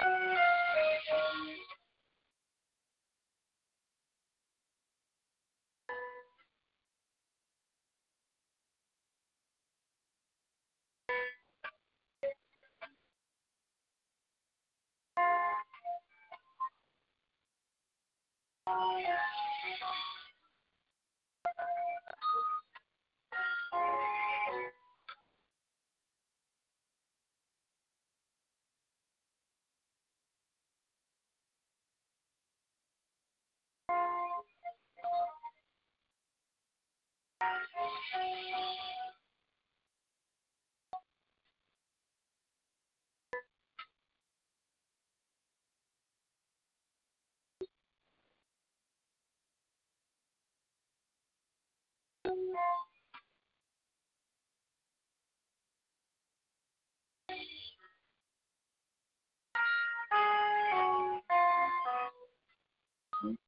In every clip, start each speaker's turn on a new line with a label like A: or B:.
A: Oh, yeah. Mm-hmm.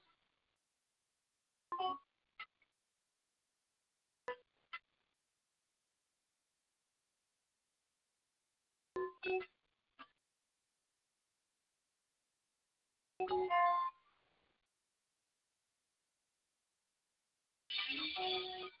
A: Thank you.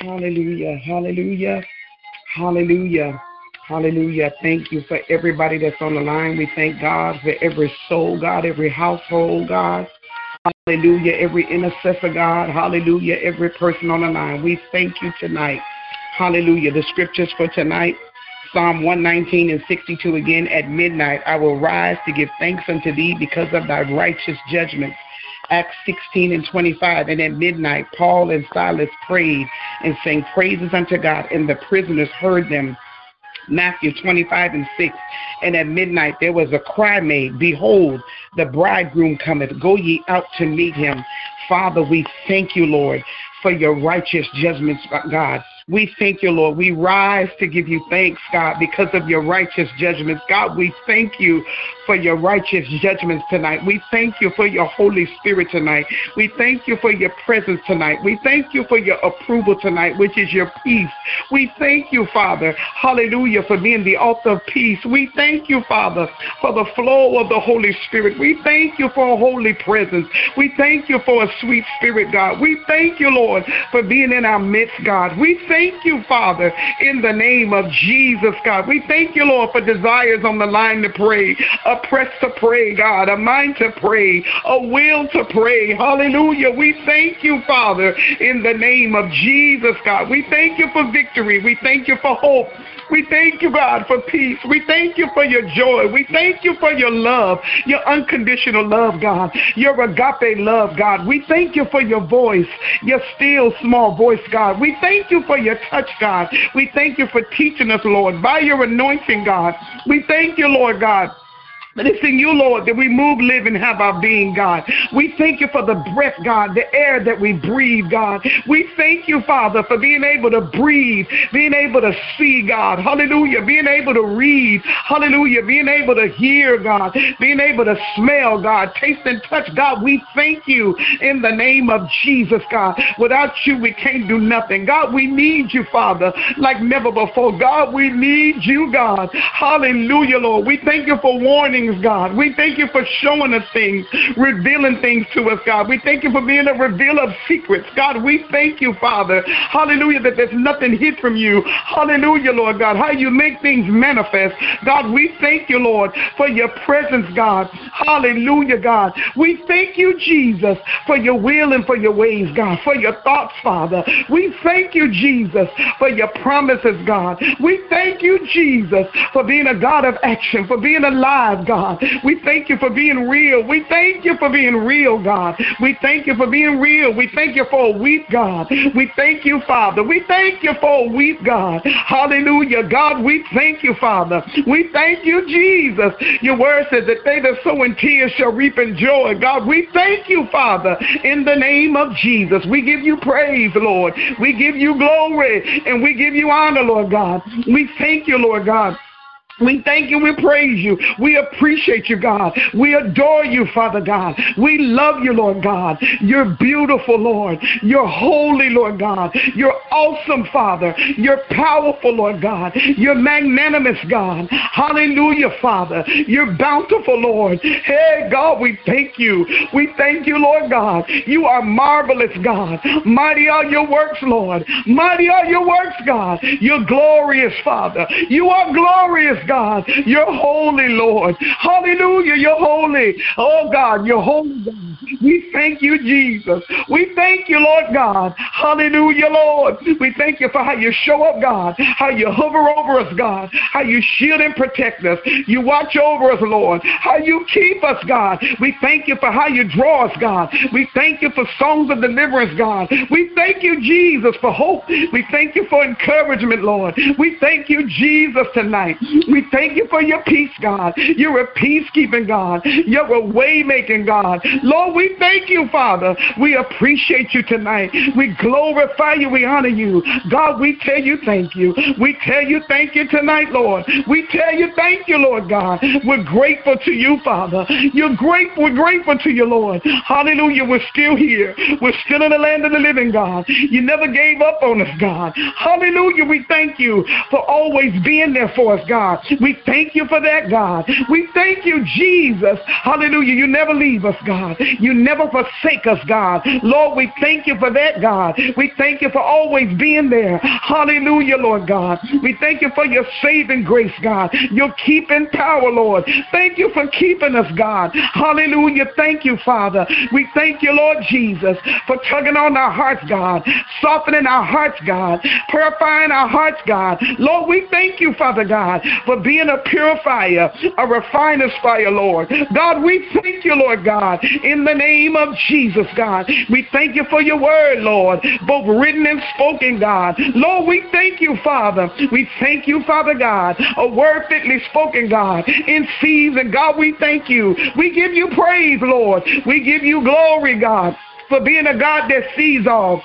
A: Hallelujah. Hallelujah. Hallelujah. Hallelujah. Thank you for everybody that's on the line. We thank God for every soul, God, every household, God. Hallelujah. Every intercessor, God. Hallelujah. Every person on the line. We thank you tonight. Hallelujah. The scriptures for tonight Psalm 119 and 62 again. At midnight I will rise to give thanks unto thee because of thy righteous judgments. Acts 16 and 25. And at midnight, Paul and Silas prayed and sang praises unto God, and the prisoners heard them. Matthew 25 and 6. And at midnight there was a cry made, Behold, the bridegroom cometh. Go ye out to meet him. Father, we thank you, Lord, for your righteous judgments, God. We thank you, Lord. We rise to give you thanks, God, because of your righteous judgments. God, we thank you for your righteous judgments tonight. We thank you for your Holy Spirit tonight. We thank you for your presence tonight. We thank you for your approval tonight, which is your peace. We thank you, Father, hallelujah, for being the author of peace. We thank you, Father, for the flow of the Holy Spirit. We thank you for a holy presence. We thank you for a sweet spirit, God. We thank you, Lord, for being in our midst, God. We thank thank you, Father, in the name of Jesus, God. We thank you, Lord, for desires on the line to pray, a press to pray, God, a mind to pray, a will to pray. Hallelujah. We thank you, Father, in the name of Jesus, God. We thank you for victory. We thank you for hope. We thank you, God, for peace. We thank you for your joy. We thank you for your love, your unconditional love, God, your agape love, God. We thank you for your voice, your still small voice, God. We thank you for your touch, God. We thank you for teaching us, Lord, by your anointing, God. We thank you, Lord God but it's in you, Lord, that we move, live, and have our being, God. We thank you for the breath, God, the air that we breathe, God. We thank you, Father, for being able to breathe, being able to see, God. Hallelujah. Being able to read. Hallelujah. Being able to hear, God. Being able to smell, God. Taste and touch, God. We thank you in the name of Jesus, God. Without you, we can't do nothing. God, we need you, Father, like never before. God, we need you, God. Hallelujah, Lord. We thank you for warning things, God. We thank you for showing us things, revealing things to us, God. We thank you for being a revealer of secrets. God, we thank you, Father. Hallelujah, that there's nothing hid from you. Hallelujah, Lord God. How you make things manifest. God, we thank you, Lord, for your presence, God. Hallelujah, God. We thank you, Jesus, for your will and for your ways, God, for your thoughts, Father. We thank you, Jesus, for your promises, God. We thank you, Jesus, for being a God of action, for being alive, God. We thank you for being real. We thank you for being real, God. We thank you for being real. We thank you for a weep, God. We thank you, Father. We thank you for a weep, God. Hallelujah. God, we thank you, Father. We thank you, Jesus. Your word says that they that sow in tears shall reap in joy. God, we thank you, Father, in the name of Jesus. We give you praise, Lord. We give you glory and we give you honor, Lord God. We thank you, Lord God. We thank you. We praise you. We appreciate you, God. We adore you, Father God. We love you, Lord God. You're beautiful, Lord. You're holy, Lord God. You're awesome, Father. You're powerful, Lord God. You're magnanimous, God. Hallelujah, Father. You're bountiful, Lord. Hey, God, we thank you. We thank you, Lord God. You are marvelous, God. Mighty are your works, Lord. Mighty are your works, God. You're glorious, Father. You are glorious, God. You're holy, Lord. Hallelujah. You're holy. Oh, God, you're holy, God. We thank you, Jesus. We thank you, Lord God. Hallelujah, Lord. We thank you for how you show up, God. How you hover over us, God. How you shield and protect us. You watch over us, Lord. How you keep us, God. We thank you for how you draw us, God. We thank you for songs of deliverance, God. We thank you, Jesus, for hope. We thank you for encouragement, Lord. We thank you, Jesus, tonight. We we thank you for your peace, God. You're a peacekeeping God. You're a way-making God. Lord, we thank you, Father. We appreciate you tonight. We glorify you. We honor you. God, we tell you thank you. We tell you thank you tonight, Lord. We tell you thank you, Lord God. We're grateful to you, Father. You're grateful. We're grateful to you, Lord. Hallelujah. We're still here. We're still in the land of the living, God. You never gave up on us, God. Hallelujah. We thank you for always being there for us, God. We thank you for that, God. We thank you, Jesus. Hallelujah. You never leave us, God. You never forsake us, God. Lord, we thank you for that, God. We thank you for always being there. Hallelujah, Lord God. We thank you for your saving grace, God. Your keeping power, Lord. Thank you for keeping us, God. Hallelujah. Thank you, Father. We thank you, Lord Jesus, for tugging on our hearts, God, softening our hearts, God, purifying our hearts, God. Lord, we thank you, Father God, for being a purifier, a refiner's fire, Lord. God, we thank you, Lord God, in the name of Jesus, God. We thank you for your word, Lord, both written and spoken, God. Lord, we thank you, Father. We thank you, Father God, a word fitly spoken, God, in season. God, we thank you. We give you praise, Lord. We give you glory, God, for being a God that sees all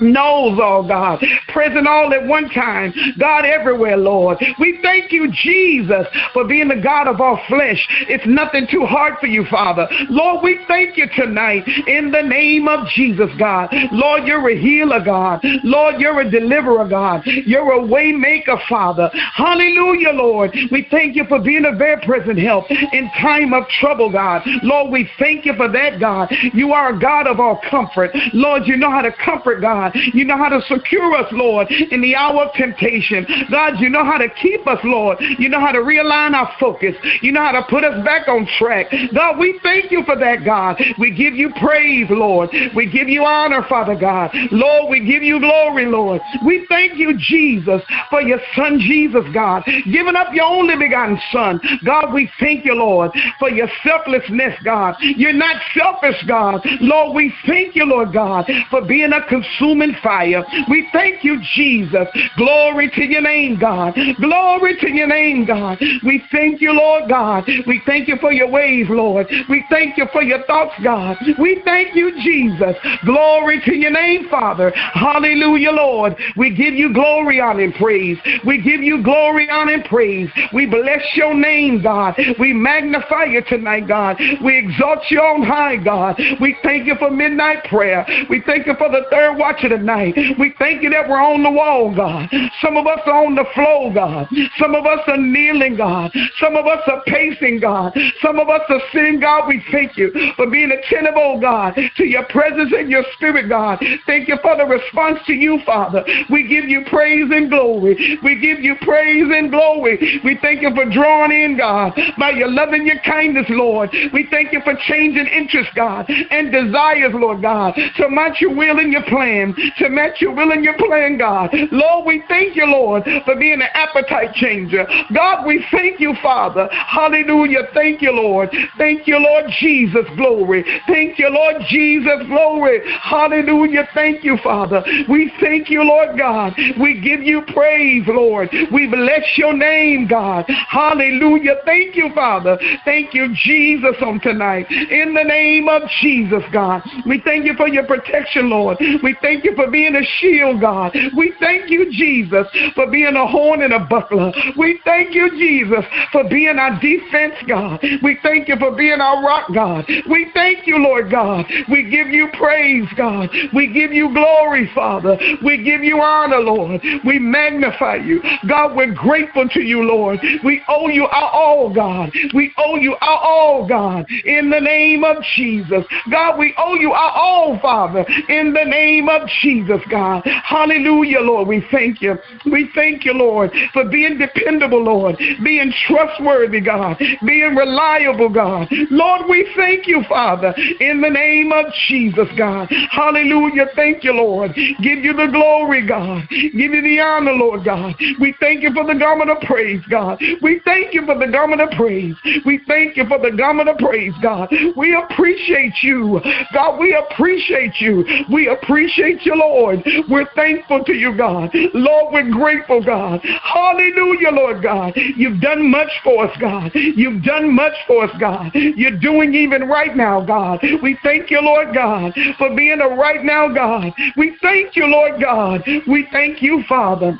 A: knows all, God, present all at one time, God everywhere, Lord. We thank you, Jesus, for being the God of all flesh. It's nothing too hard for you, Father. Lord, we thank you tonight in the name of Jesus, God. Lord, you're a healer, God. Lord, you're a deliverer, God. You're a way maker, Father. Hallelujah, Lord. We thank you for being a very present help in time of trouble, God. Lord, we thank you for that, God. You are a God of all comfort. Lord, you know how to comfort, God. God. You know how to secure us, Lord, in the hour of temptation. God, you know how to keep us, Lord. You know how to realign our focus. You know how to put us back on track. God, we thank you for that, God. We give you praise, Lord. We give you honor, Father God. Lord, we give you glory, Lord. We thank you, Jesus, for your son, Jesus, God, giving up your only begotten son. God, we thank you, Lord, for your selflessness, God. You're not selfish, God. Lord, we thank you, Lord God, for being a consuming consuming fire. We thank you, Jesus. Glory to your name, God. Glory to your name, God. We thank you, Lord God. We thank you for your ways, Lord. We thank you for your thoughts, God. We thank you, Jesus. Glory to your name, Father. Hallelujah, Lord. We give you glory, honor, and praise. We give you glory, honor, and praise. We bless your name, God. We magnify you tonight, God. We exalt you on high, God. We thank you for midnight prayer. We thank you for the third watch tonight. We thank you that we're on the wall, God. Some of us are on the floor, God. Some of us are kneeling, God. Some of us are pacing, God. Some of us are sitting, God. We thank you for being attentive, oh God, to your presence and your spirit, God. Thank you for the response to you, Father. We give you praise and glory. We give you praise and glory. We thank you for drawing in, God, by your love and your kindness, Lord. We thank you for changing interest, God, and desires, Lord God, to match your will and your plan to match your will and your plan, God. Lord, we thank you, Lord, for being an appetite changer. God, we thank you, Father. Hallelujah. Thank you, Lord. Thank you, Lord Jesus. Glory. Thank you, Lord Jesus. Glory. Hallelujah. Thank you, Father. We thank you, Lord God. We give you praise, Lord. We bless your name, God. Hallelujah. Thank you, Father. Thank you, Jesus, on tonight. In the name of Jesus, God. We thank you for your protection, Lord. We thank you for being a shield, God. We thank you, Jesus, for being a horn and a buckler. We thank you, Jesus, for being our defense, God. We thank you for being our rock, God. We thank you, Lord God. We give you praise, God. We give you glory, Father. We give you honor, Lord. We magnify you. God, we're grateful to you, Lord. We owe you our all, God. We owe you our all, God, in the name of Jesus. God, we owe you our all, Father, in the name of Jesus, God. Hallelujah, Lord. We thank you. We thank you, Lord, for being dependable, Lord, being trustworthy, God, being reliable, God. Lord, we thank you, Father, in the name of Jesus, God. Hallelujah. Thank you, Lord. Give you the glory, God. Give you the honor, Lord God. We thank you for the garment of praise, God. We thank you for the garment of praise. We thank you for the garment of praise, God. We appreciate you. God, we appreciate you. We appreciate you, Lord. We're thankful to you, God. Lord, we're grateful, God. Hallelujah, Lord God. You've done much for us, God. You've done much for us, God. You're doing even right now, God. We thank you, Lord God, for being a right now God. We thank you, Lord God. We thank you, Father.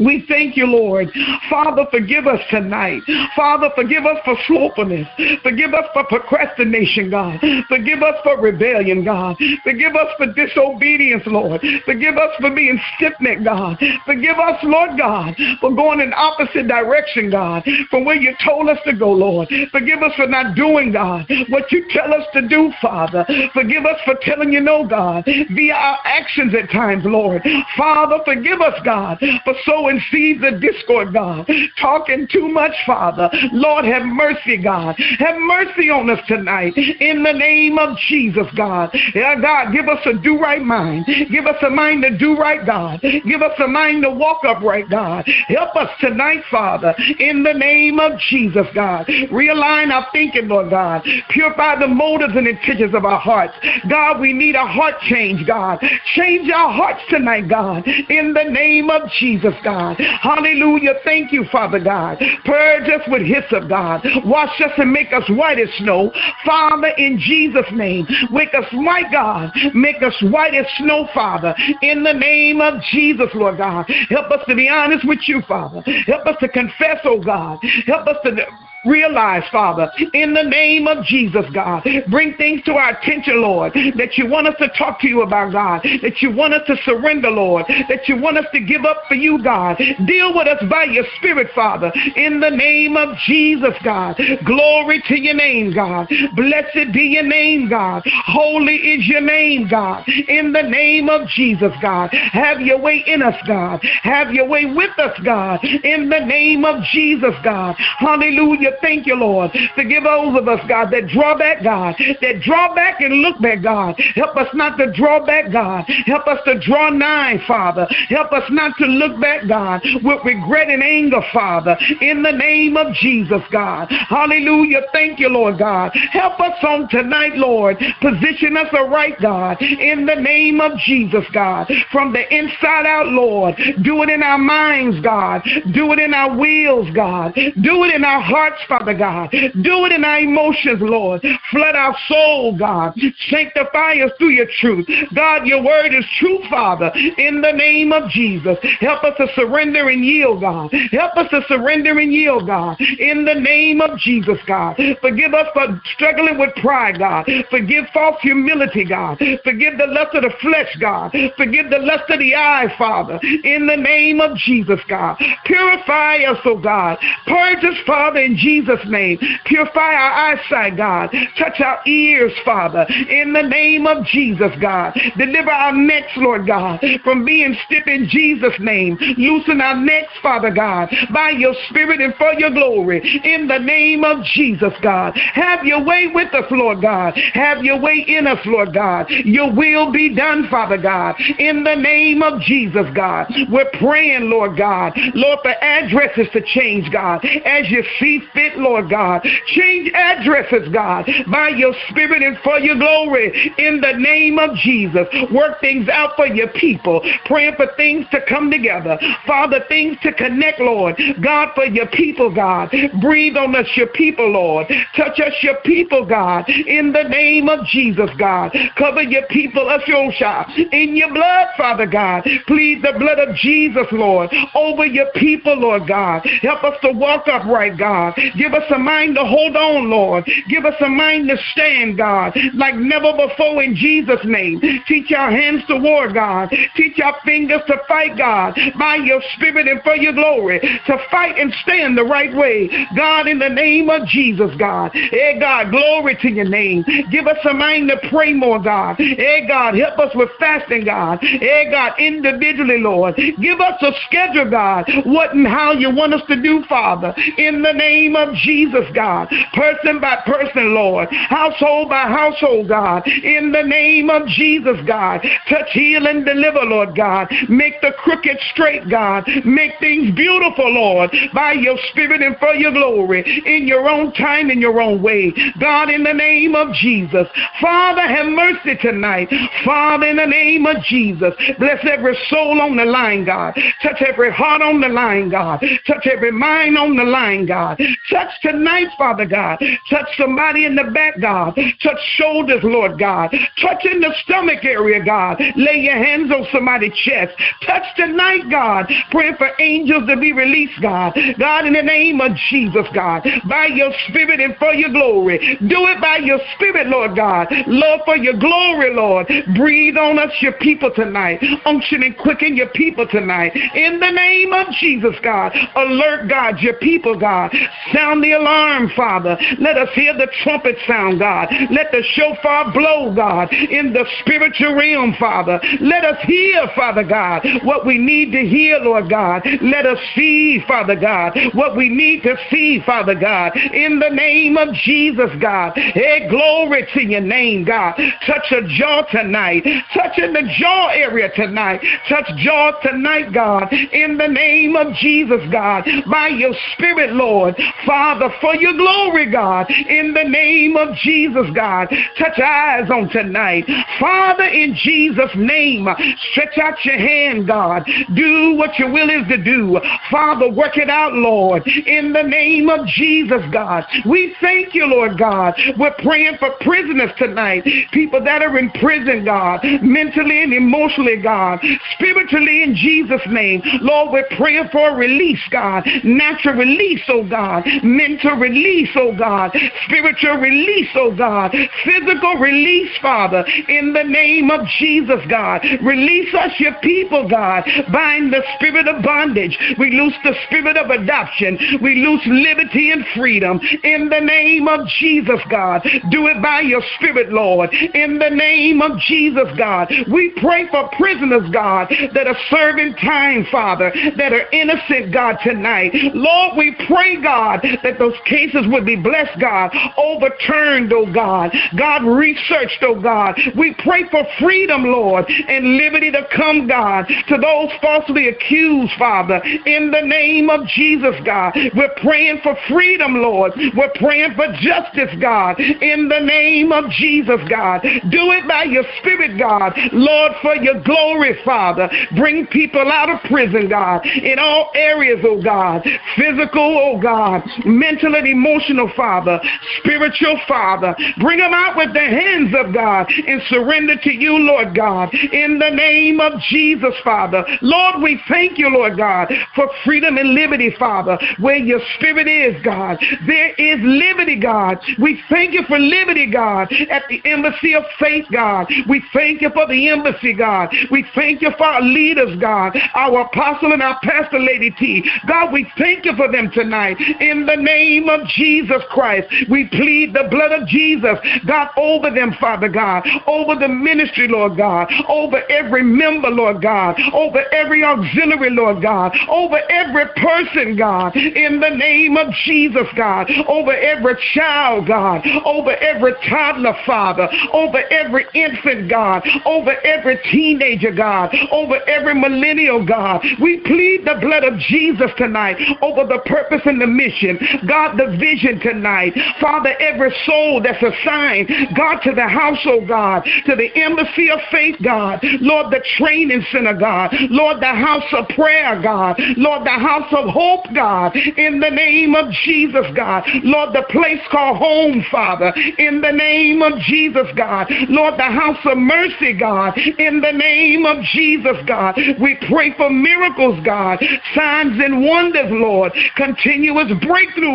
A: We thank you, Lord. Father, forgive us tonight. Father, forgive us for slothfulness. Forgive us for procrastination, God. Forgive us for rebellion, God. Forgive us for disobedience, Lord. Forgive us for being stiff-necked, God. Forgive us, Lord God, for going in opposite direction, God, from where you told us to go, Lord. Forgive us for not doing, God, what you tell us to do, Father. Forgive us for telling you no, God, via our actions at times, Lord. Father, forgive us, God, for so sowing seeds of discord, God. Talking too much, Father. Lord, have mercy, God. Have mercy on us tonight. In the name of Jesus, God. Yeah, God, give us a do right mind. Give us a mind to do right, God. Give us a mind to walk upright, God. Help us tonight, Father. In the name of Jesus, God. Realign our thinking, Lord God. Purify the motives and intentions of our hearts. God, we need a heart change, God. Change our hearts tonight, God. In the name of Jesus, God. God. Hallelujah. Thank you, Father God. Purge us with hyssop, God. Wash us and make us white as snow. Father, in Jesus' name, make us white, God. Make us white as snow, Father. In the name of Jesus, Lord God. Help us to be honest with you, Father. Help us to confess, oh God. Help us to realize, Father, in the name of Jesus, God, bring things to our attention, Lord, that you want us to talk to you about, God, that you want us to surrender, Lord, that you want us to give up for you, God. Deal with us by your Spirit, Father, in the name of Jesus, God. Glory to your name, God. Blessed be your name, God. Holy is your name, God. In the name of Jesus, God. Have your way in us, God. Have your way with us, God. In the name of Jesus, God. Hallelujah thank you, Lord. Forgive those of us, God, that draw back, God, that draw back and look back, God. Help us not to draw back, God. Help us to draw nigh, Father. Help us not to look back, God, with regret and anger, Father. In the name of Jesus, God. Hallelujah. Thank you, Lord God. Help us on tonight, Lord. Position us aright, God. In the name of Jesus, God. From the inside out, Lord. Do it in our minds, God. Do it in our wills, God. Do it in our hearts, Father God. Do it in our emotions, Lord. Flood our soul, God. Sanctify us through your truth. God, your word is true, Father. In the name of Jesus, help us to surrender and yield, God. Help us to surrender and yield, God. In the name of Jesus, God. Forgive us for struggling with pride, God. Forgive false humility, God. Forgive the lust of the flesh, God. Forgive the lust of the eye, Father. In the name of Jesus, God. Purify us, oh God. Purge us, Father, in Jesus' Jesus' name. Purify our eyesight, God. Touch our ears, Father, in the name of Jesus, God. Deliver our necks, Lord God, from being stiff in Jesus' name. Loosen our necks, Father God, by your spirit and for your glory, in the name of Jesus, God. Have your way with us, Lord God. Have your way in us, Lord God. Your will be done, Father God, in the name of Jesus, God. We're praying, Lord God, Lord, for addresses to change, God, as you see fit Lord God. Change addresses, God, by your spirit and for your glory. In the name of Jesus, work things out for your people. Praying for things to come together. Father, things to connect, Lord. God, for your people, God. Breathe on us, your people, Lord. Touch us, your people, God. In the name of Jesus, God. Cover your people, us, Yeshua, in your blood, Father God. Plead the blood of Jesus, Lord, over your people, Lord God. Help us to walk upright, God. Give us a mind to hold on, Lord. Give us a mind to stand, God, like never before in Jesus' name. Teach our hands to war, God. Teach our fingers to fight, God, by your spirit and for your glory, to fight and stand the right way. God, in the name of Jesus, God. Hey, God, glory to your name. Give us a mind to pray more, God. Hey, God, help us with fasting, God. Hey, God, individually, Lord. Give us a schedule, God, what and how you want us to do, Father. In the name of of Jesus, God, person by person, Lord, household by household, God, in the name of Jesus, God, touch, heal, and deliver, Lord God. Make the crooked straight, God. Make things beautiful, Lord, by your spirit and for your glory, in your own time, in your own way. God, in the name of Jesus. Father, have mercy tonight. Father, in the name of Jesus, bless every soul on the line, God. Touch every heart on the line, God. Touch every mind on the line, God. Touch tonight, Father God. Touch somebody in the back, God. Touch shoulders, Lord God. Touch in the stomach area, God. Lay your hands on somebody's chest. Touch tonight, God. Praying for angels to be released, God. God, in the name of Jesus, God. By your spirit and for your glory. Do it by your spirit, Lord God. Love for your glory, Lord. Breathe on us, your people tonight. Unction and quicken your people tonight. In the name of Jesus, God. Alert, God, your people, God. Sound the alarm, Father. Let us hear the trumpet sound, God. Let the shofar blow, God, in the spiritual realm, Father. Let us hear, Father God, what we need to hear, Lord God. Let us see, Father God, what we need to see, Father God. In the name of Jesus, God. Hey, glory to your name, God. Touch a jaw tonight. Touch in the jaw area tonight. Touch jaw tonight, God. In the name of Jesus, God. By your spirit, Lord. Father, for your glory, God. In the name of Jesus, God. Touch eyes on tonight. Father, in Jesus' name, stretch out your hand, God. Do what your will is to do. Father, work it out, Lord. In the name of Jesus, God. We thank you, Lord God. We're praying for prisoners tonight. People that are in prison, God. Mentally and emotionally, God. Spiritually, in Jesus' name. Lord, we're praying for release, God. Natural release, oh God. Mental release, oh God. Spiritual release, oh God. Physical release, Father. In the name of Jesus, God. Release us, your people, God. Bind the spirit of bondage. We loose the spirit of adoption. We loose liberty and freedom. In the name of Jesus, God. Do it by your spirit, Lord. In the name of Jesus, God. We pray for prisoners, God, that are serving time, Father, that are innocent, God, tonight. Lord, we pray, God, that those cases would be blessed, God, overturned, oh God. God, researched, oh God. We pray for freedom, Lord, and liberty to come, God, to those falsely accused, Father, in the name of Jesus, God. We're praying for freedom, Lord. We're praying for justice, God, in the name of Jesus, God. Do it by your spirit, God. Lord, for your glory, Father. Bring people out of prison, God, in all areas, oh God. Physical, oh God. Mental and emotional, Father. Spiritual, Father. Bring them out with the hands of God and surrender to you, Lord God, in the name of Jesus, Father. Lord, we thank you, Lord God, for freedom and liberty, Father. Where your spirit is, God, there is liberty, God. We thank you for liberty, God, at the embassy of faith, God. We thank you for the embassy, God. We thank you for our leaders, God, our apostle and our pastor, Lady T. God, we thank you for them tonight. In the name of Jesus Christ, we plead the blood of Jesus, God, over them, Father God, over the ministry, Lord God, over every member, Lord God, over every auxiliary, Lord God, over every person, God, in the name of Jesus, God, over every child, God, over every toddler, Father, over every infant, God, over every teenager, God, over every millennial, God. We plead the blood of Jesus tonight over the purpose and the mission, God, the vision tonight. Father, every soul that's assigned, God, to the household, oh God, to the embassy of faith, God, Lord, the training center, God, Lord, the house of prayer, God, Lord, the house of hope, God, in the name of Jesus, God, Lord, the place called home, Father, in the name of Jesus, God, Lord, the house of mercy, God, in the name of Jesus, God, we pray for miracles, God, signs and wonders, Lord, continuous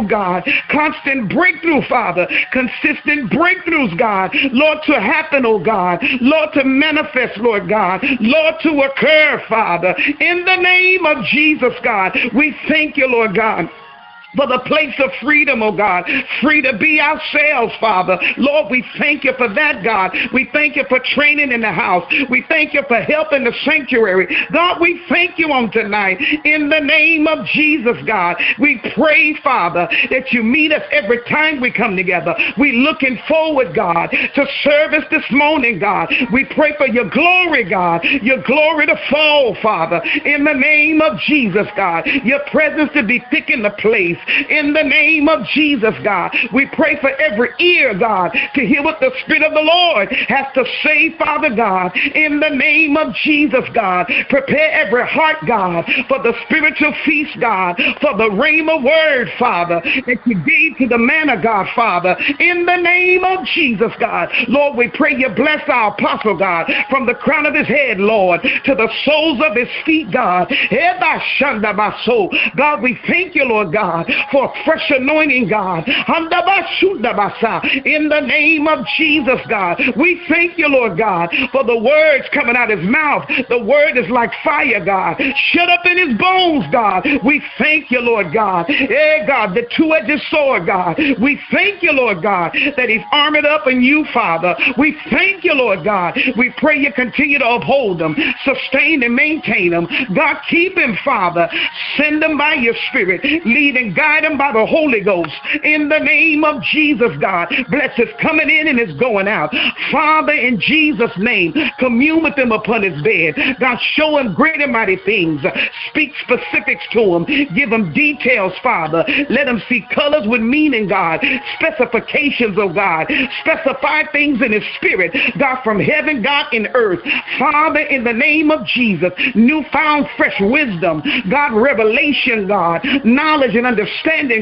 A: God, constant breakthrough, Father, consistent breakthroughs, God, Lord, to happen, oh God, Lord, to manifest, Lord God, Lord, to occur, Father, in the name of Jesus, God, we thank you, Lord God for the place of freedom, oh God. Free to be ourselves, Father. Lord, we thank you for that, God. We thank you for training in the house. We thank you for help in the sanctuary. God, we thank you on tonight. In the name of Jesus, God, we pray, Father, that you meet us every time we come together. We looking forward, God, to service this morning, God. We pray for your glory, God. Your glory to fall, Father. In the name of Jesus, God. Your presence to be thick in the place in the name of Jesus, God. We pray for every ear, God, to hear what the Spirit of the Lord has to say, Father God, in the name of Jesus, God. Prepare every heart, God, for the spiritual feast, God, for the rhema word, Father, that you gave to the man of God, Father, in the name of Jesus, God. Lord, we pray you bless our apostle, God, from the crown of his head, Lord, to the soles of his feet, God. God, we thank you, Lord God, for fresh anointing, God. In the name of Jesus, God, we thank you, Lord God, for the words coming out of his mouth. The word is like fire, God. Shut up in his bones, God. We thank you, Lord God. Hey, God, the two-edged sword, God. We thank you, Lord God, that he's armored up in you, Father. We thank you, Lord God. We pray you continue to uphold them, sustain and maintain them. God, keep him, Father. Send them by your spirit. Lead and guide them by the Holy Ghost. In the name of Jesus, God. Bless his coming in and his going out. Father, in Jesus' name, commune with him upon his bed. God, show him great and mighty things. Speak specifics to him. Give him details, Father. Let him see colors with meaning, God. Specifications, oh God. Specify things in his spirit, God, from heaven, God, in earth. Father, in the name of Jesus, newfound fresh wisdom, God, revelation, God, knowledge and understanding,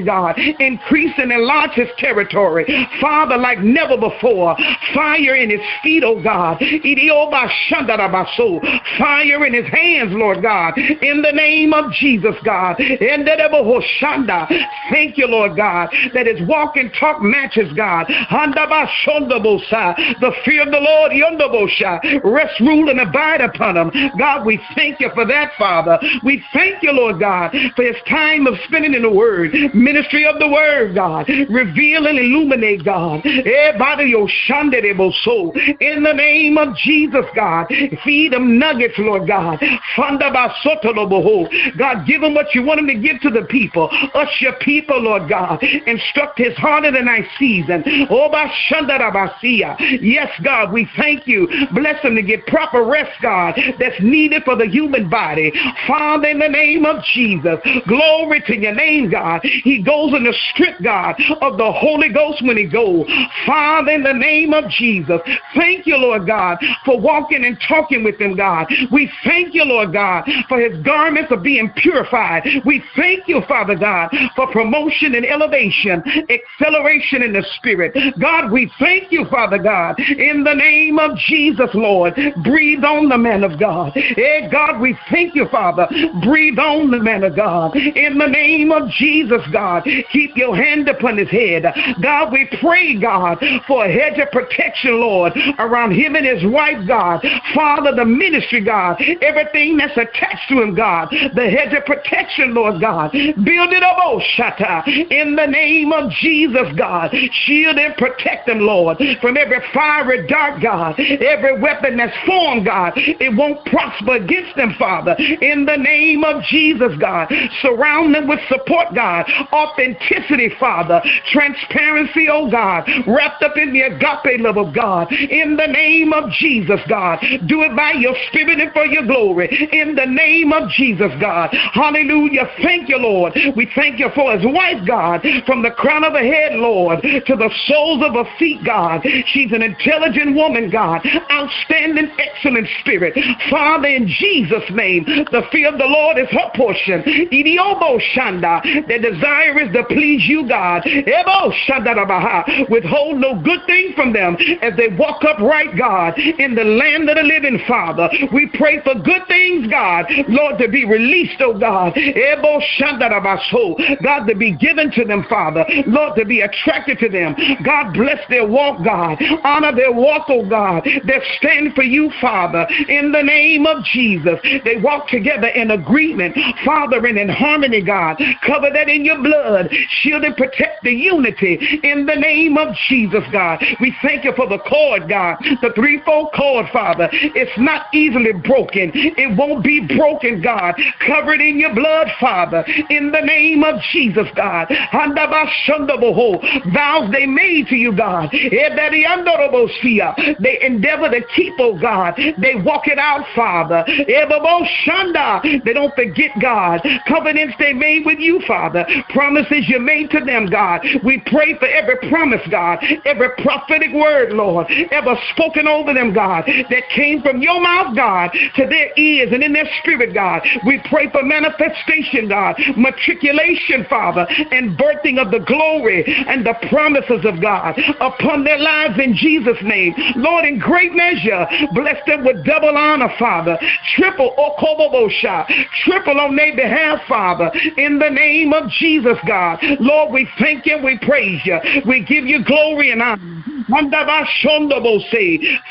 A: God, increase and enlarge his territory. Father, like never before, fire in his feet, oh God. Fire in his hands, Lord God, in the name of Jesus, God. Thank you, Lord God, that his walk and talk matches, God. The fear of the Lord, rest, rule, and abide upon him. God, we thank you for that, Father. We thank you, Lord God, for his time of spending in the Word, ministry of the Word, God. Reveal and illuminate, God. In the name of Jesus, God. Feed them nuggets, Lord God. God, give them what you want them to give to the people. Us, your people, Lord God. Instruct his heart in the night season. Yes, God, we thank you. Bless them to get proper rest, God, that's needed for the human body. Father, in the name of Jesus, glory to your name, God. He goes in the strip, God, of the Holy Ghost when he goes. Father, in the name of Jesus, thank you, Lord God, for walking and talking with him, God. We thank you, Lord God, for his garments are being purified. We thank you, Father God, for promotion and elevation, acceleration in the spirit. God, we thank you, Father God, in the name of Jesus, Lord. Breathe on the man of God. Hey, God, we thank you, Father. Breathe on the man of God. In the name of Jesus, God, keep your hand upon his head. God, we pray, God, for a hedge of protection, Lord, around him and his wife, God. Father, the ministry, God, everything that's attached to him, God, the hedge of protection, Lord God. Build it up, oh, Shatta, in the name of Jesus, God. Shield and protect them, Lord, from every fiery dart, God, every weapon that's formed, God. It won't prosper against them, Father. In the name of Jesus, God. Surround them with support, God. Authenticity, Father. Transparency, oh God. Wrapped up in the agape love of God. In the name of Jesus, God. Do it by your spirit and for your glory. In the name of Jesus, God. Hallelujah. Thank you, Lord. We thank you for his wife, God. From the crown of her head, Lord, to the soles of her feet, God. She's an intelligent woman, God. Outstanding, excellent spirit. Father, in Jesus' name, the fear of the Lord is her portion. Idiobo Shanda. The desire is to please you, God. Withhold no good thing from them as they walk upright, God, in the land of the living, Father. We pray for good things, God, Lord, to be released, oh God. God, to be given to them, Father. Lord, to be attracted to them. God, bless their walk, God. Honor their walk, oh God. They stand for you, Father, in the name of Jesus. They walk together in agreement, Father, and in harmony, God. Cover that in your blood. Shield and protect the unity in the name of Jesus, God. We thank you for the cord, God, the threefold cord, Father. It's not easily broken. It won't be broken, God. Cover it in your blood, Father, in the name of Jesus, God. Vows they made to you, God. Uh, they endeavor to keep, oh God. They walk it out, Father. They don't forget, God. Covenants they made with you, Father. Promises you made to them, God. We pray for every promise, God. Every prophetic word, Lord, ever spoken over them, God, that came from your mouth, God, to their ears and in their spirit, God. We pray for manifestation, God, matriculation, Father, and birthing of the glory and the promises of God upon their lives in Jesus' name. Lord, in great measure, bless them with double honor, Father. Triple, oh, okobobosha, triple on their behalf, Father, in the name of Jesus, God. Lord, we thank you, we praise you. We give you glory and honor.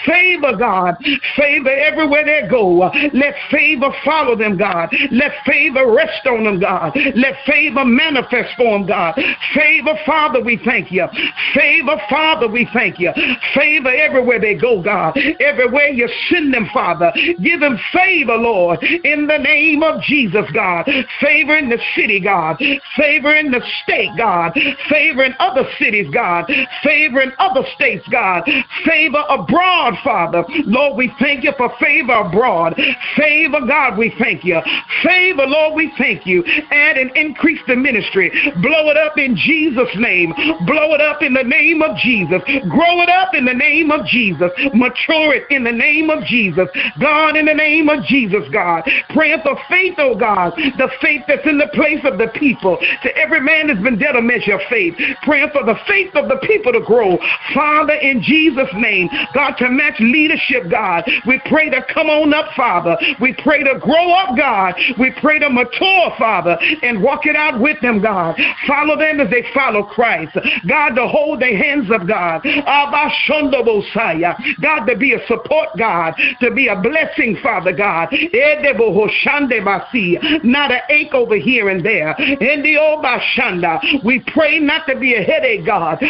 A: Favor, God. Favor everywhere they go. Let favor follow them, God. Let favor rest on them, God. Let favor manifest for them, God. Favor, Father, we thank you. Favor, Father, we thank you. Favor everywhere they go, God. Everywhere you send them, Father. Give them favor, Lord, in the name of Jesus, God. Favor in the city, God. Favor in the state, God. Favor in other cities, God. Favor in other states states, God. Favor abroad, Father. Lord, we thank you for favor abroad. Favor, God, we thank you. Favor, Lord, we thank you. Add and increase the ministry. Blow it up in Jesus' name. Blow it up in the name of Jesus. Grow it up in the name of Jesus. Mature it in the name of Jesus. God, in the name of Jesus, God. Praying for faith, oh God. The faith that's in the place of the people. To every man that's been dead a measure of faith. Praying for the faith of the people to grow. Father, Father, in Jesus' name. God, to match leadership, God. We pray to come on up, Father. We pray to grow up, God. We pray to mature, Father, and walk it out with them, God. Follow them as they follow Christ. God, to hold their hands up, God. God, to be a support, God. To be a blessing, Father God. Not an ache over here and there. In the Obashanda, We pray not to be a headache, God.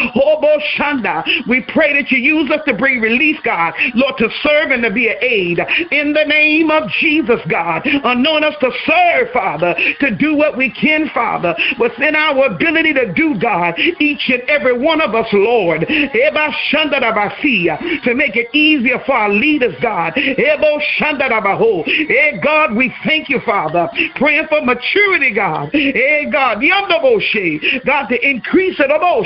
A: We we pray that you use us to bring relief, God, Lord, to serve and to be an aid. In the name of Jesus, God, anoint us to serve, Father, to do what we can, Father, within our ability to do, God, each and every one of us, Lord, to make it easier for our leaders, God. Hey, eh, God, we thank you, Father. Praying for maturity, God. Hey, God, God, to increase it oh,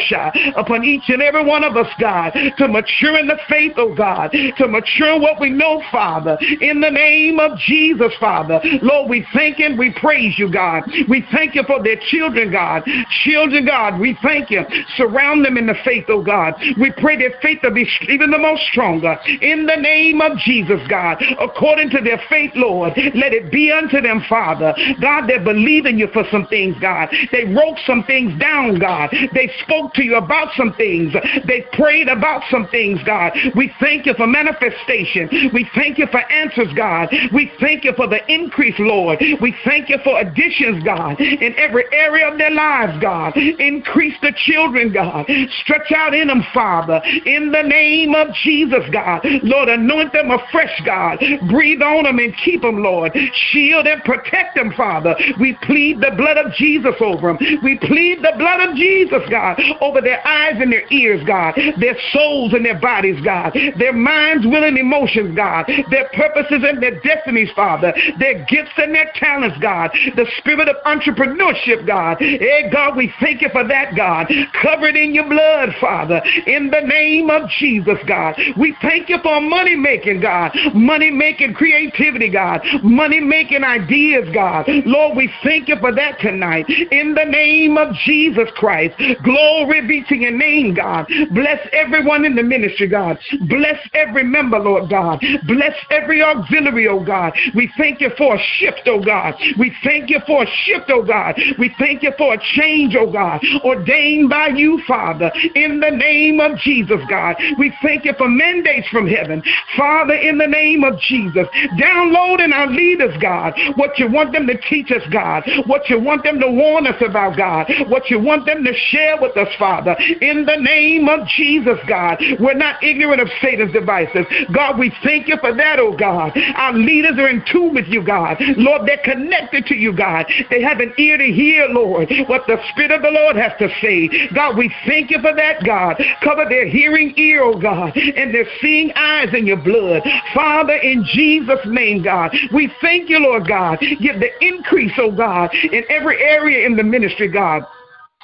A: upon each and every one of us, God. God, to mature in the faith, oh God, to mature what we know, Father, in the name of Jesus, Father. Lord, we thank and we praise you, God. We thank you for their children, God. Children, God, we thank you. Surround them in the faith, oh God. We pray their faith to be even the most stronger. In the name of Jesus, God, according to their faith, Lord, let it be unto them, Father. God, they believe in you for some things, God. They wrote some things down, God. They spoke to you about some things. They prayed about some things, God. We thank you for manifestation. We thank you for answers, God. We thank you for the increase, Lord. We thank you for additions, God, in every area of their lives, God. Increase the children, God. Stretch out in them, Father, in the name of Jesus, God. Lord, anoint them afresh, God. Breathe on them and keep them, Lord. Shield and protect them, Father. We plead the blood of Jesus over them. We plead the blood of Jesus, God, over their eyes and their ears, God. Their souls and their bodies, God, their minds, will, and emotions, God, their purposes and their destinies, Father, their gifts and their talents, God, the spirit of entrepreneurship, God. Hey, God, we thank you for that, God. Covered in your blood, Father, in the name of Jesus, God. We thank you for money making, God, money making creativity, God, money making ideas, God. Lord, we thank you for that tonight. In the name of Jesus Christ, glory be to your name, God. Bless everyone in the ministry, God. Bless every member, Lord God. Bless every auxiliary, oh God. We thank you for a shift, oh God. We thank you for a shift, oh God. We thank you for a change, oh God, ordained by you, Father, in the name of Jesus, God. We thank you for mandates from heaven, Father, in the name of Jesus. Download in our leaders, God, what you want them to teach us, God, what you want them to warn us about, God, what you want them to share with us, Father, in the name of Jesus. Jesus, God. We're not ignorant of Satan's devices. God, we thank you for that, oh God. Our leaders are in tune with you, God. Lord, they're connected to you, God. They have an ear to hear, Lord, what the Spirit of the Lord has to say. God, we thank you for that, God. Cover their hearing ear, oh God, and their seeing eyes in your blood. Father, in Jesus' name, God, we thank you, Lord God. Give the increase, oh God, in every area in the ministry, God.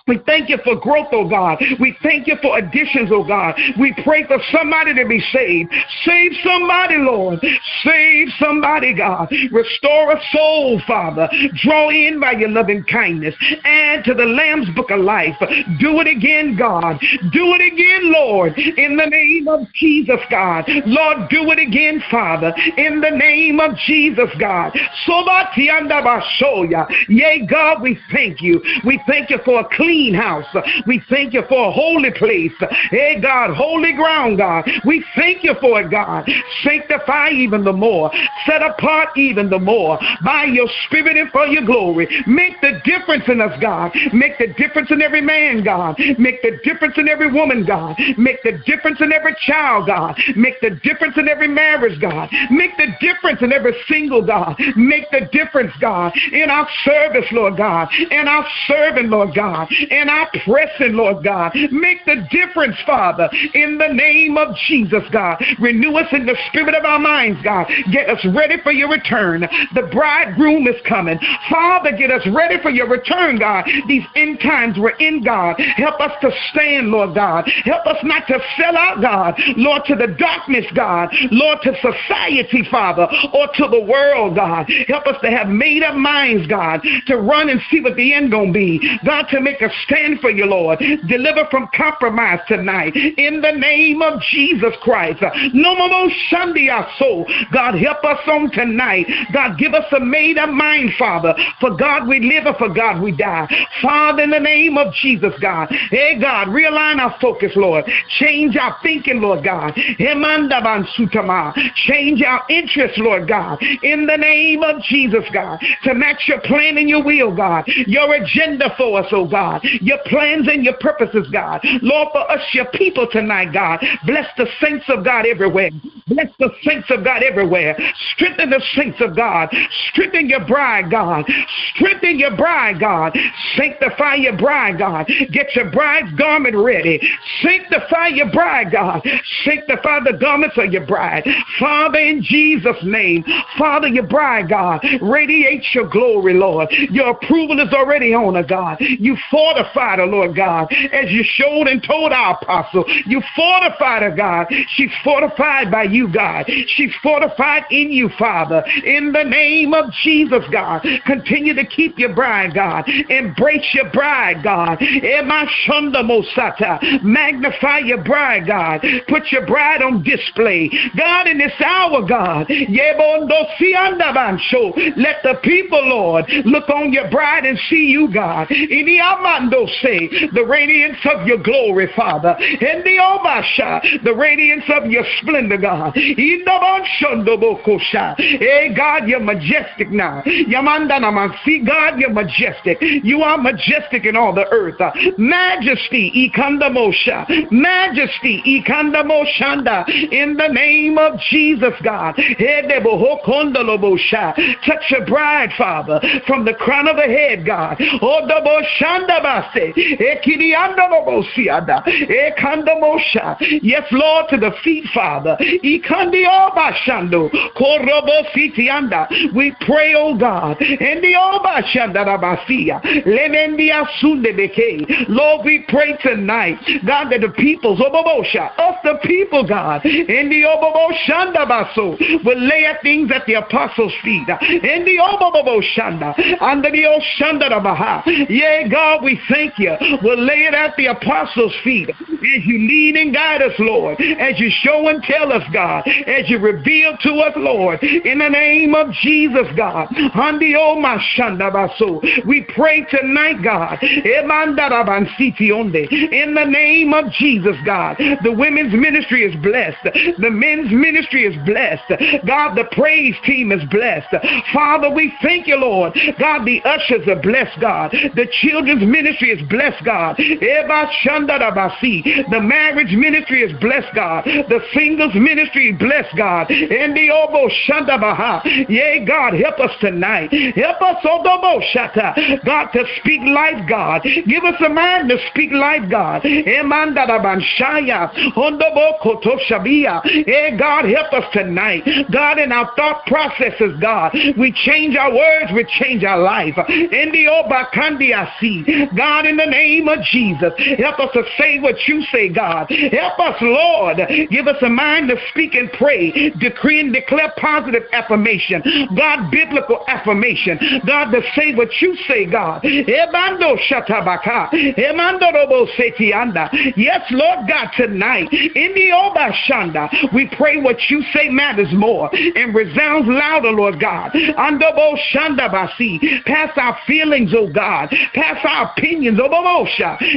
A: We thank you for growth, oh God. We thank you for additions, oh God. We pray for somebody to be saved. Save somebody, Lord. Save somebody, God. Restore a soul, Father. Draw in by your loving kindness. Add to the Lamb's book of life. Do it again, God. Do it again, Lord. In the name of Jesus, God. Lord, do it again, Father. In the name of Jesus, God. Yea, God, we thank you. We thank you for a clean clean house. We thank you for a holy place. Hey, God, holy ground, God. We thank you for it, God. Sanctify even the more. Set apart even the more by your spirit and for your glory. Make the difference in us, God. Make the difference in every man, God. Make the difference in every woman, God. Make the difference in every child, God. Make the difference in every marriage, God. Make the difference in every single, God. Make the difference, God, in our service, Lord God, in our serving, Lord God, and I our pressing, Lord God. Make the difference, Father, in the name of Jesus, God. Renew us in the spirit of our minds, God. Get us ready for your return. The bridegroom is coming. Father, get us ready for your return, God. These end times we're in, God. Help us to stand, Lord God. Help us not to sell out, God. Lord, to the darkness, God. Lord, to society, Father, or to the world, God. Help us to have made up minds, God, to run and see what the end gonna be. God, to make a stand for you, Lord. Deliver from compromise tonight in the name of Jesus Christ. No more Sunday, our soul. God, help us on tonight. God, give us a made up mind, Father. For God we live and for God we die. Father, in the name of Jesus, God. Hey, God, realign our focus, Lord. Change our thinking, Lord God. Change our interest, Lord God. In the name of Jesus, God. To match your plan and your will, God. Your agenda for us, oh God your plans and your purposes, God. Lord, for us, your people tonight, God. Bless the saints of God everywhere. Bless the saints of God everywhere. Strengthen the saints of God. Strengthen your bride, God. Strengthen your bride, God. Sanctify your bride, God. Get your bride's garment ready. Sanctify your bride, God. Sanctify the garments of your bride. Father, in Jesus' name, Father, your bride, God, radiate your glory, Lord. Your approval is already on her, God. You fortified her, Lord God, as you showed and told our apostle. You fortified her, God. She's fortified by you, God. She's fortified in you, Father. In the name of Jesus, God. Continue to keep your bride, God. Embrace your bride, God. Magnify your bride, God. Put your bride on display. God, in this hour, God. Let the people, Lord, look on your bride and see you, God. Say, the radiance of your glory, Father. In the Obasha, the radiance of your splendor, God. In the Hey, God, you're majestic now. Yamandana see, God, you're majestic. You are majestic in all the earth. Majesty, Ikandamosha. Majesty, Ikandamoshanda. In the name of Jesus, God. Touch your bride, Father, from the crown of the head, God. Oh, the Yes, Lord, to the feet, Father. We pray, oh God. Lord, we pray tonight, God, that the peoples, of the people, God, the will lay things at the apostles' feet. In the Oboboshanda, under the Oshanda, yeah, God, we thank you. We'll lay it at the apostles' feet as you lead and guide us, Lord, as you show and tell us, God, as you reveal to us, Lord, in the name of Jesus, God. We pray tonight, God, in the name of Jesus, God. The women's ministry is blessed. The men's ministry is blessed. God, the praise team is blessed. Father, we thank you, Lord. God, the ushers are blessed, God. The children's ministry ministry is blessed, God. The marriage ministry is blessed, God. The singles ministry is blessed, God. Yea, God, help us tonight. Help us, Odobo Shata. God, to speak life, God. Give us a mind to speak life, God. Hey, God, help us tonight. God, in our thought processes, God, we change our words, we change our life. In the Obakandiasi. God, in the name of Jesus, help us to say what you say, God. Help us, Lord. Give us a mind to speak and pray, decree and declare positive affirmation. God, biblical affirmation. God, to say what you say, God. Yes, Lord God, tonight, in the Obashanda, we pray what you say matters more and resounds louder, Lord God. Past our feelings, oh God. Past our opinions, oh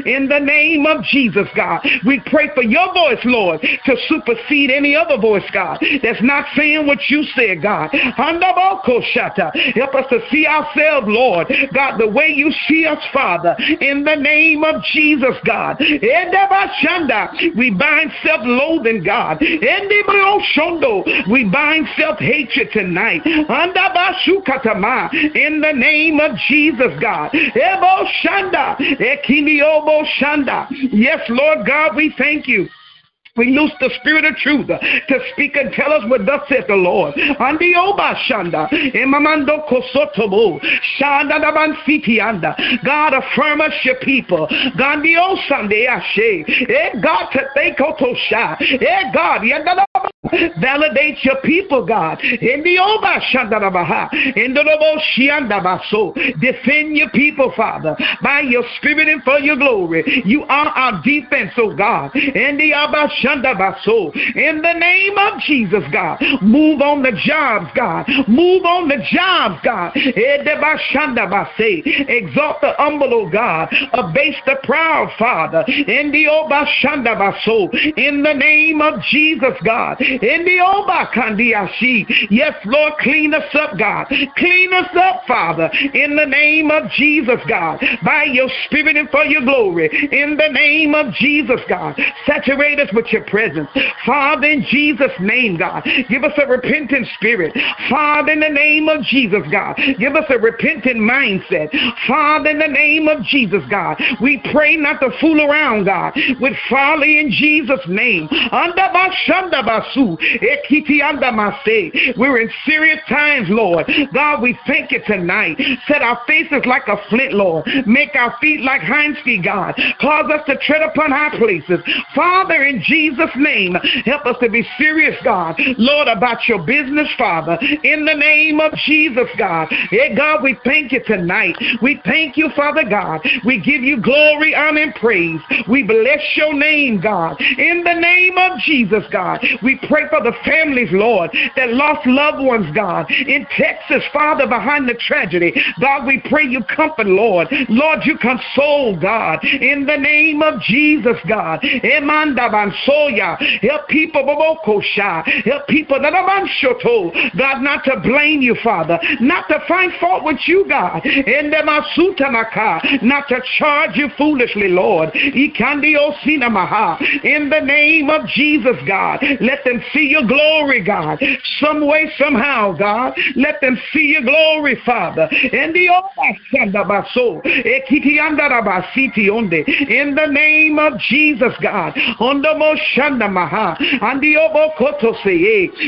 A: In the name of Jesus, God. We pray for your voice, Lord, to supersede any other voice, God, that's not saying what you said, God. Help us to see ourselves, Lord, God, the way you see us, Father, in the name of Jesus, God. We bind self loathing, God. We bind self hatred tonight. In the name of Jesus, God. Yes, Lord God, we thank you. We loose the spirit of truth to speak and tell us what thus saith the Lord. Andi oba shanda, emamando kosotobo, shanda dabansiti anda. God affirm us your people. Gandi o sande ashe. Eh God to think sha. Eh God, yanda Validate your people, God. In the Oba Shandarabaha. In the Lobo Shiandabaso. Defend your people, Father, by your spirit and for your glory. You are our defense, oh God. In the Abba. In the name of Jesus, God. Move on the jobs, God. Move on the jobs, God. Exalt the humble, oh God. Abase the proud, Father. In the. In the name of Jesus, God. In the Obakandiashi. Yes, Lord, clean us up, God. Clean us up, Father, in the name of Jesus, God, by your spirit and for your glory. In the name of Jesus, God. Saturate us with your presence. Father, in Jesus' name, God. Give us a repentant spirit. Father, in the name of Jesus, God. Give us a repentant mindset. Father, in the name of Jesus, God. We pray not to fool around, God, with folly in Jesus' name. We're in serious times, Lord. God, we thank you tonight. Set our faces like a flint, Lord. Make our feet like hinds feet, God. Cause us to tread upon high places. Father, in Jesus' name, help us to be serious, God. Lord, about your business, Father. In the name of Jesus, God. Hey, God, we thank you tonight. We thank you, Father God. We give you glory, honor, and praise. We bless your name, God. In the name of Jesus, God. We pray for the families, Lord, that lost loved ones, God, in Texas, Father, behind the tragedy. God, we pray you comfort, Lord. Lord, you console, God, in the name of Jesus, God. Help people, help people are God, not to blame you, Father, not to find fault with you, God, in the not to charge you foolishly, Lord. In the name of Jesus, God, let them see your glory, God. Some way, somehow, God. Let them see your glory, Father. In the in the name of Jesus, God.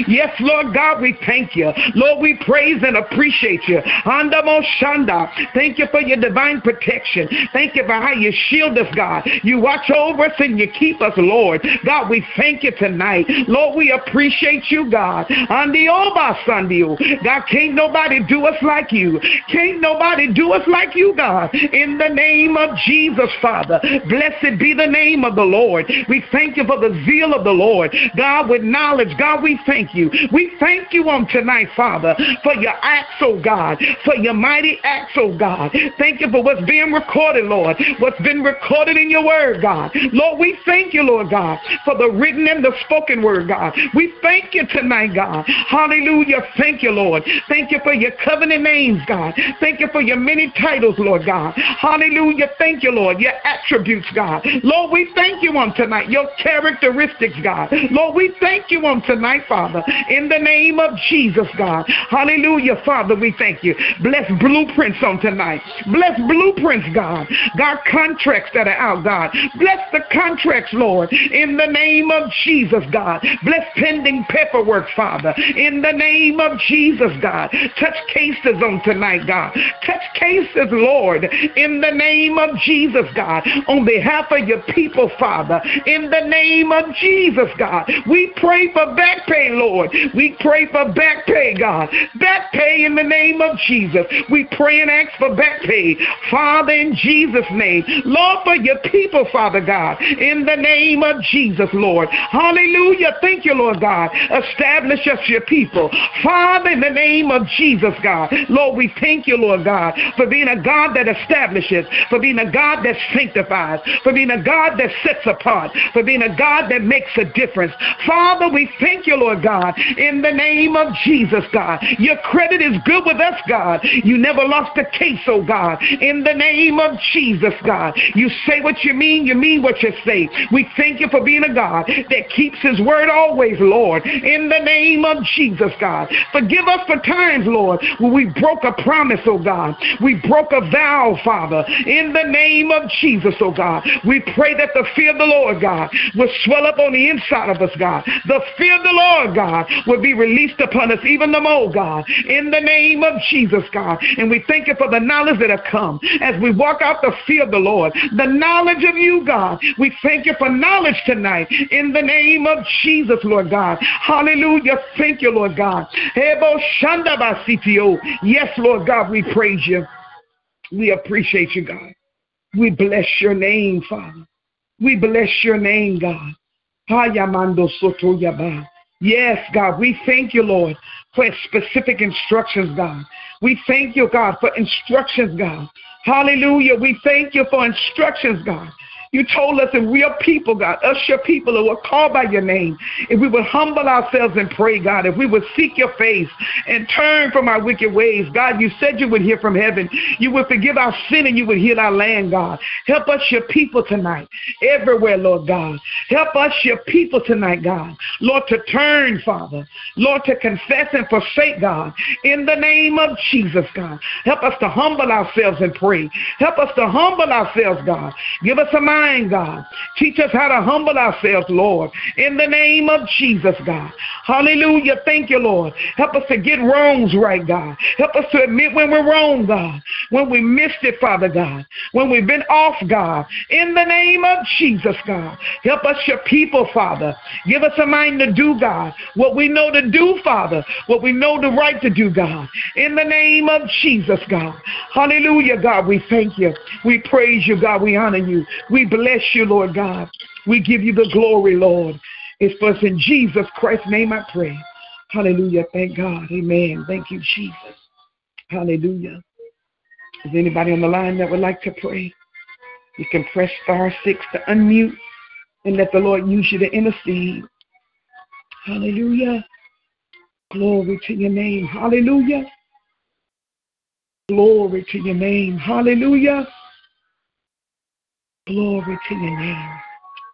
A: Yes, Lord God, we thank you. Lord, we praise and appreciate you. Andamo Shanda, thank you for your divine protection. Thank you for how you shield us, God. You watch over us and you keep us, Lord. God, we thank you tonight. Lord, we appreciate you, God. On the Oba Sandio. God, can't nobody do us like you. Can't nobody do us like you, God. In the name of Jesus, Father. Blessed be the name of the Lord. We thank you for the zeal of the Lord. God, with knowledge, God, we thank you. We thank you on tonight, Father, for your acts, oh God, for your mighty acts, oh God. Thank you for what's being recorded, Lord, what's been recorded in your word, God. Lord, we thank you, Lord God, for the written and the spoken word, God. We thank you tonight, God. Hallelujah. Thank you, Lord. Thank you for your covenant names, God. Thank you for your many titles, Lord God. Hallelujah. Thank you, Lord. Your attributes, God. Lord, we thank you on tonight. Your characteristics, God. Lord, we thank you on tonight, Father. In the name of Jesus, God. Hallelujah, Father, we thank you. Bless blueprints on tonight. Bless blueprints, God. God, contracts that are out, God. Bless the contracts, Lord. In the name of Jesus, God. Bless pending paperwork, Father. In the name of Jesus, God. Touch cases on tonight, God. Touch cases, Lord. In the name of Jesus, God. On behalf of your people, Father. In the name of Jesus, God. We pray for back pay, Lord. We pray for back pay, God. Back pay in the name of Jesus. We pray and ask for back pay. Father, in Jesus' name. Lord, for your people, Father God. In the name of Jesus, Lord. Hallelujah. Thank you, Lord God. Establish us, your people. Father, in the name of Jesus, God. Lord, we thank you, Lord God, for being a God that establishes, for being a God that sanctifies, for being a God that sets apart, for being a God that makes a difference. Father, we thank you, Lord God, in the name of Jesus, God. Your credit is good with us, God. You never lost a case, oh God. In the name of Jesus, God. You say what you mean, you mean what you say. We thank you for being a God that keeps his word always, Lord. In the name of Jesus, God. Forgive us for times, Lord, when we broke a promise, oh God. We broke a vow, Father. In the name of Jesus, oh God. We pray that the fear of the Lord, God, will swell up on the inside of us, God. The fear of the Lord, God, will be released upon us even the more, God. In the name of Jesus, God. And we thank you for the knowledge that have come as we walk out the fear of the Lord. The knowledge of you, God. We thank you for knowledge tonight. In the name of Jesus, Lord God. Hallelujah. Thank you, Lord God. Yes, Lord God, we praise you. We appreciate you, God. We bless your name, Father. We bless your name, God. Yes, God, we thank you, Lord, for specific instructions, God. We thank you, God, for instructions, God. Hallelujah. We thank you for instructions, God. You told us if we are people, God, us your people who are called by your name, if we would humble ourselves and pray, God, if we would seek your face and turn from our wicked ways, God, you said you would hear from heaven. You would forgive our sin and you would heal our land, God. Help us, your people, tonight, everywhere, Lord God. Help us, your people, tonight, God. Lord, to turn, Father. Lord, to confess and forsake, God. In the name of Jesus, God. Help us to humble ourselves and pray. Help us to humble ourselves, God. Give us a mind mind, God. Teach us how to humble ourselves, Lord. In the name of Jesus, God. Hallelujah. Thank you, Lord. Help us to get wrongs right, God. Help us to admit when we're wrong, God. When we missed it, Father God. When we've been off, God. In the name of Jesus, God. Help us, your people, Father. Give us a mind to do, God. What we know to do, Father. What we know the right to do, God. In the name of Jesus, God. Hallelujah, God. We thank you. We praise you, God. We honor you. We bless you, Lord God. We give you the glory, Lord. It's for us in Jesus Christ's name I pray. Hallelujah. Thank God. Amen. Thank you, Jesus. Hallelujah. Is anybody on the line that would like to pray? You can press star six to unmute and let the Lord use you to intercede. Hallelujah. Glory to your name. Hallelujah. Glory to your name. Hallelujah. Glory to your name.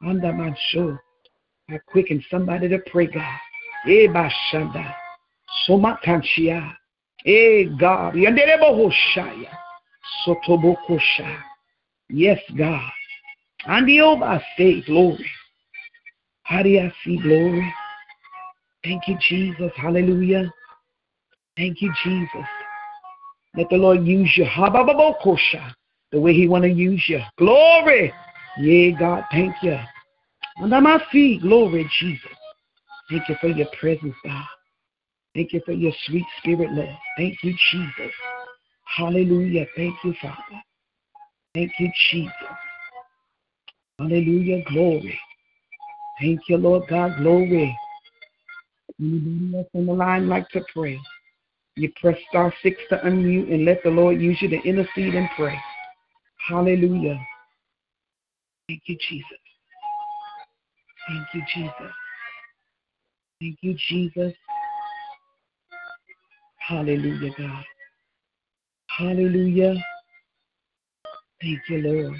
A: Under my show. I quicken somebody to pray, God. Eh, bashanda. Somatanshia. Eh, God. Yanderebohoshaya. Sotobokosha. Yes, God. And the say glory. How do I see glory? Thank you, Jesus. Hallelujah. Thank you, Jesus. Let the Lord use you. Habababokosha the way he want to use you. Glory. Yeah, God, thank you. Under my feet, glory, Jesus. Thank you for your presence, God. Thank you for your sweet spirit, Lord. Thank you, Jesus. Hallelujah. Thank you, Father. Thank you, Jesus. Hallelujah. Glory. Thank you, Lord God. Glory. Anybody else on the line like to pray? You press star six to unmute and let the Lord use you to intercede and pray. Hallelujah. Thank you, Jesus. Thank you, Jesus. Thank you, Jesus. Hallelujah, God. Hallelujah. Thank you, Lord.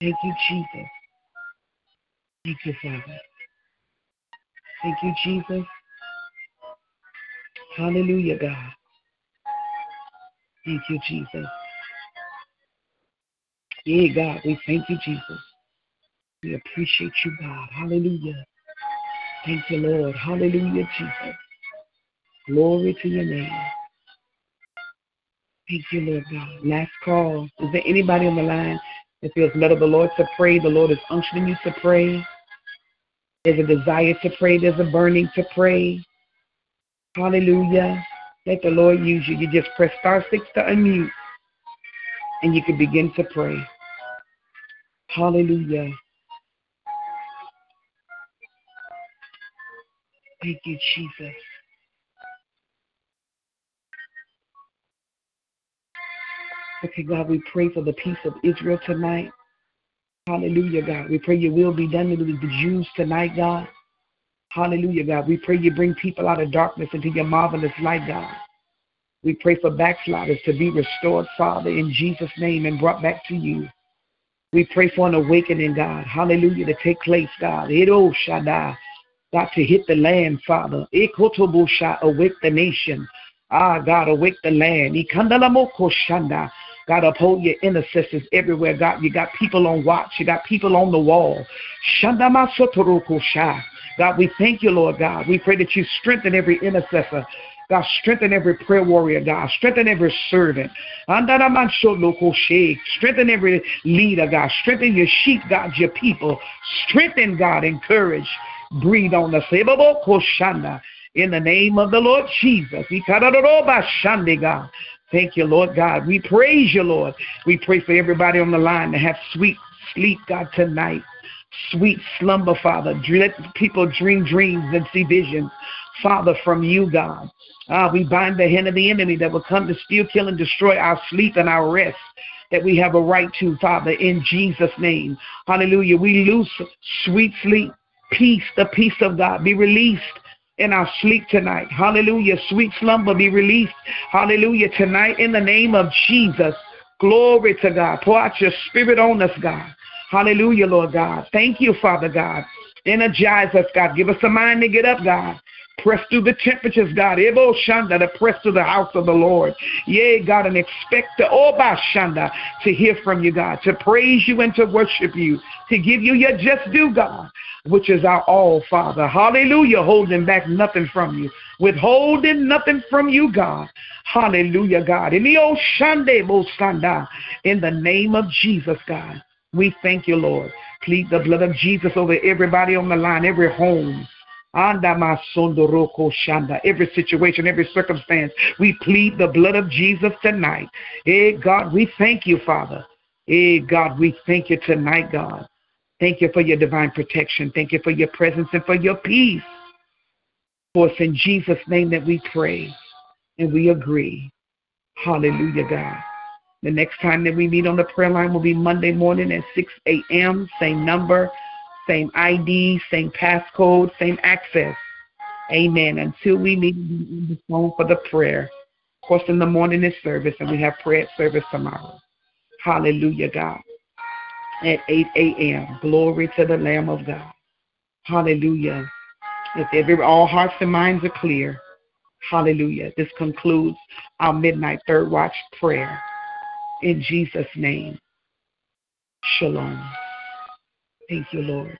A: Thank you, Jesus. Thank you, Father. Thank you, Jesus. Hallelujah, God. Thank you, Jesus. Yeah, God, we thank you, Jesus. We appreciate you, God. Hallelujah. Thank you, Lord. Hallelujah, Jesus. Glory to your name. Thank you, Lord God. Last call. Is there anybody on the line that feels led of the Lord to pray? The Lord is unctioning you to pray. There's a desire to pray. There's a burning to pray. Hallelujah. Let the Lord use you. You just press star six to unmute and you can begin to pray. Hallelujah. Thank you, Jesus. Okay, God, we pray for the peace of Israel tonight. Hallelujah, God. We pray your will be done with the Jews tonight, God. Hallelujah, God. We pray you bring people out of darkness into your marvelous light, God. We pray for backsliders to be restored, Father, in Jesus' name and brought back to you. We pray for an awakening, God. Hallelujah, to take place, God. Edo Shaddai. God, to hit the land, Father. Ekotobusha, awake the nation. Ah, God, awake the land. Ikandalamoko Shanda. God, uphold your intercessors everywhere. God, you got people on watch. You got people on the wall. Shandamasotorokosha. God, we thank you, Lord God. We pray that you strengthen every intercessor. God, strengthen every prayer warrior, God. Strengthen every servant. Strengthen every leader, God. Strengthen your sheep, God, your people. Strengthen, God, encourage. Breathe on us. In the name of the Lord Jesus. God. Thank you, Lord God. We praise you, Lord. We pray for everybody on the line to have sweet sleep, God, tonight. Sweet slumber, Father. Let people dream dreams and see visions, Father, from you, God. Ah, we bind the hand of the enemy that will come to steal, kill, and destroy our sleep and our rest that we have a right to, Father, in Jesus' name. Hallelujah. We lose sweet sleep, peace, the peace of God be released in our sleep tonight. Hallelujah. Sweet slumber be released. Hallelujah. Tonight in the name of Jesus. Glory to God. Pour out your spirit on us, God. Hallelujah, Lord God. Thank you, Father God. Energize us, God. Give us a mind to get up, God. Press through the temperatures, God. Ebo Shanda to press through the house of the Lord. Yea, God, and expect the Oba Shanda to hear from you, God, to praise you and to worship you, to give you your just due, God, which is our all, Father. Hallelujah. Holding back nothing from you, withholding nothing from you, God. Hallelujah, God. In the Oshande Bosanda, in the name of Jesus, God. We thank you, Lord. Plead the blood of Jesus over everybody on the line, every home. Every situation, every circumstance, we plead the blood of Jesus tonight. Hey, God, we thank you, Father. Hey, God, we thank you tonight, God. Thank you for your divine protection. Thank you for your presence and for your peace. For it's in Jesus' name that we pray and we agree. Hallelujah, God. The next time that we meet on the prayer line will be Monday morning at 6 a.m. Same number, same ID, same passcode, same access. Amen. Until we meet on the phone for the prayer. Of course, in the morning is service, and we have prayer service tomorrow. Hallelujah, God. At 8 a.m. Glory to the Lamb of God. Hallelujah. If every all hearts and minds are clear, hallelujah. This concludes our midnight third watch prayer. In Jesus' name. Shalom. Thank you, Lord.